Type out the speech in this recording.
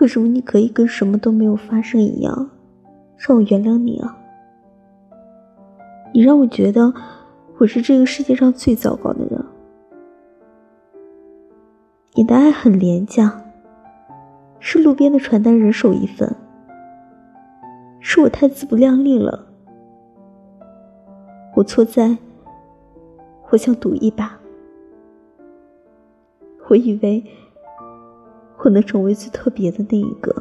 为什么你可以跟什么都没有发生一样，让我原谅你啊？你让我觉得我是这个世界上最糟糕的人。你的爱很廉价，是路边的传单人手一份。是我太自不量力了，我错在，我想赌一把。我以为我能成为最特别的那一个。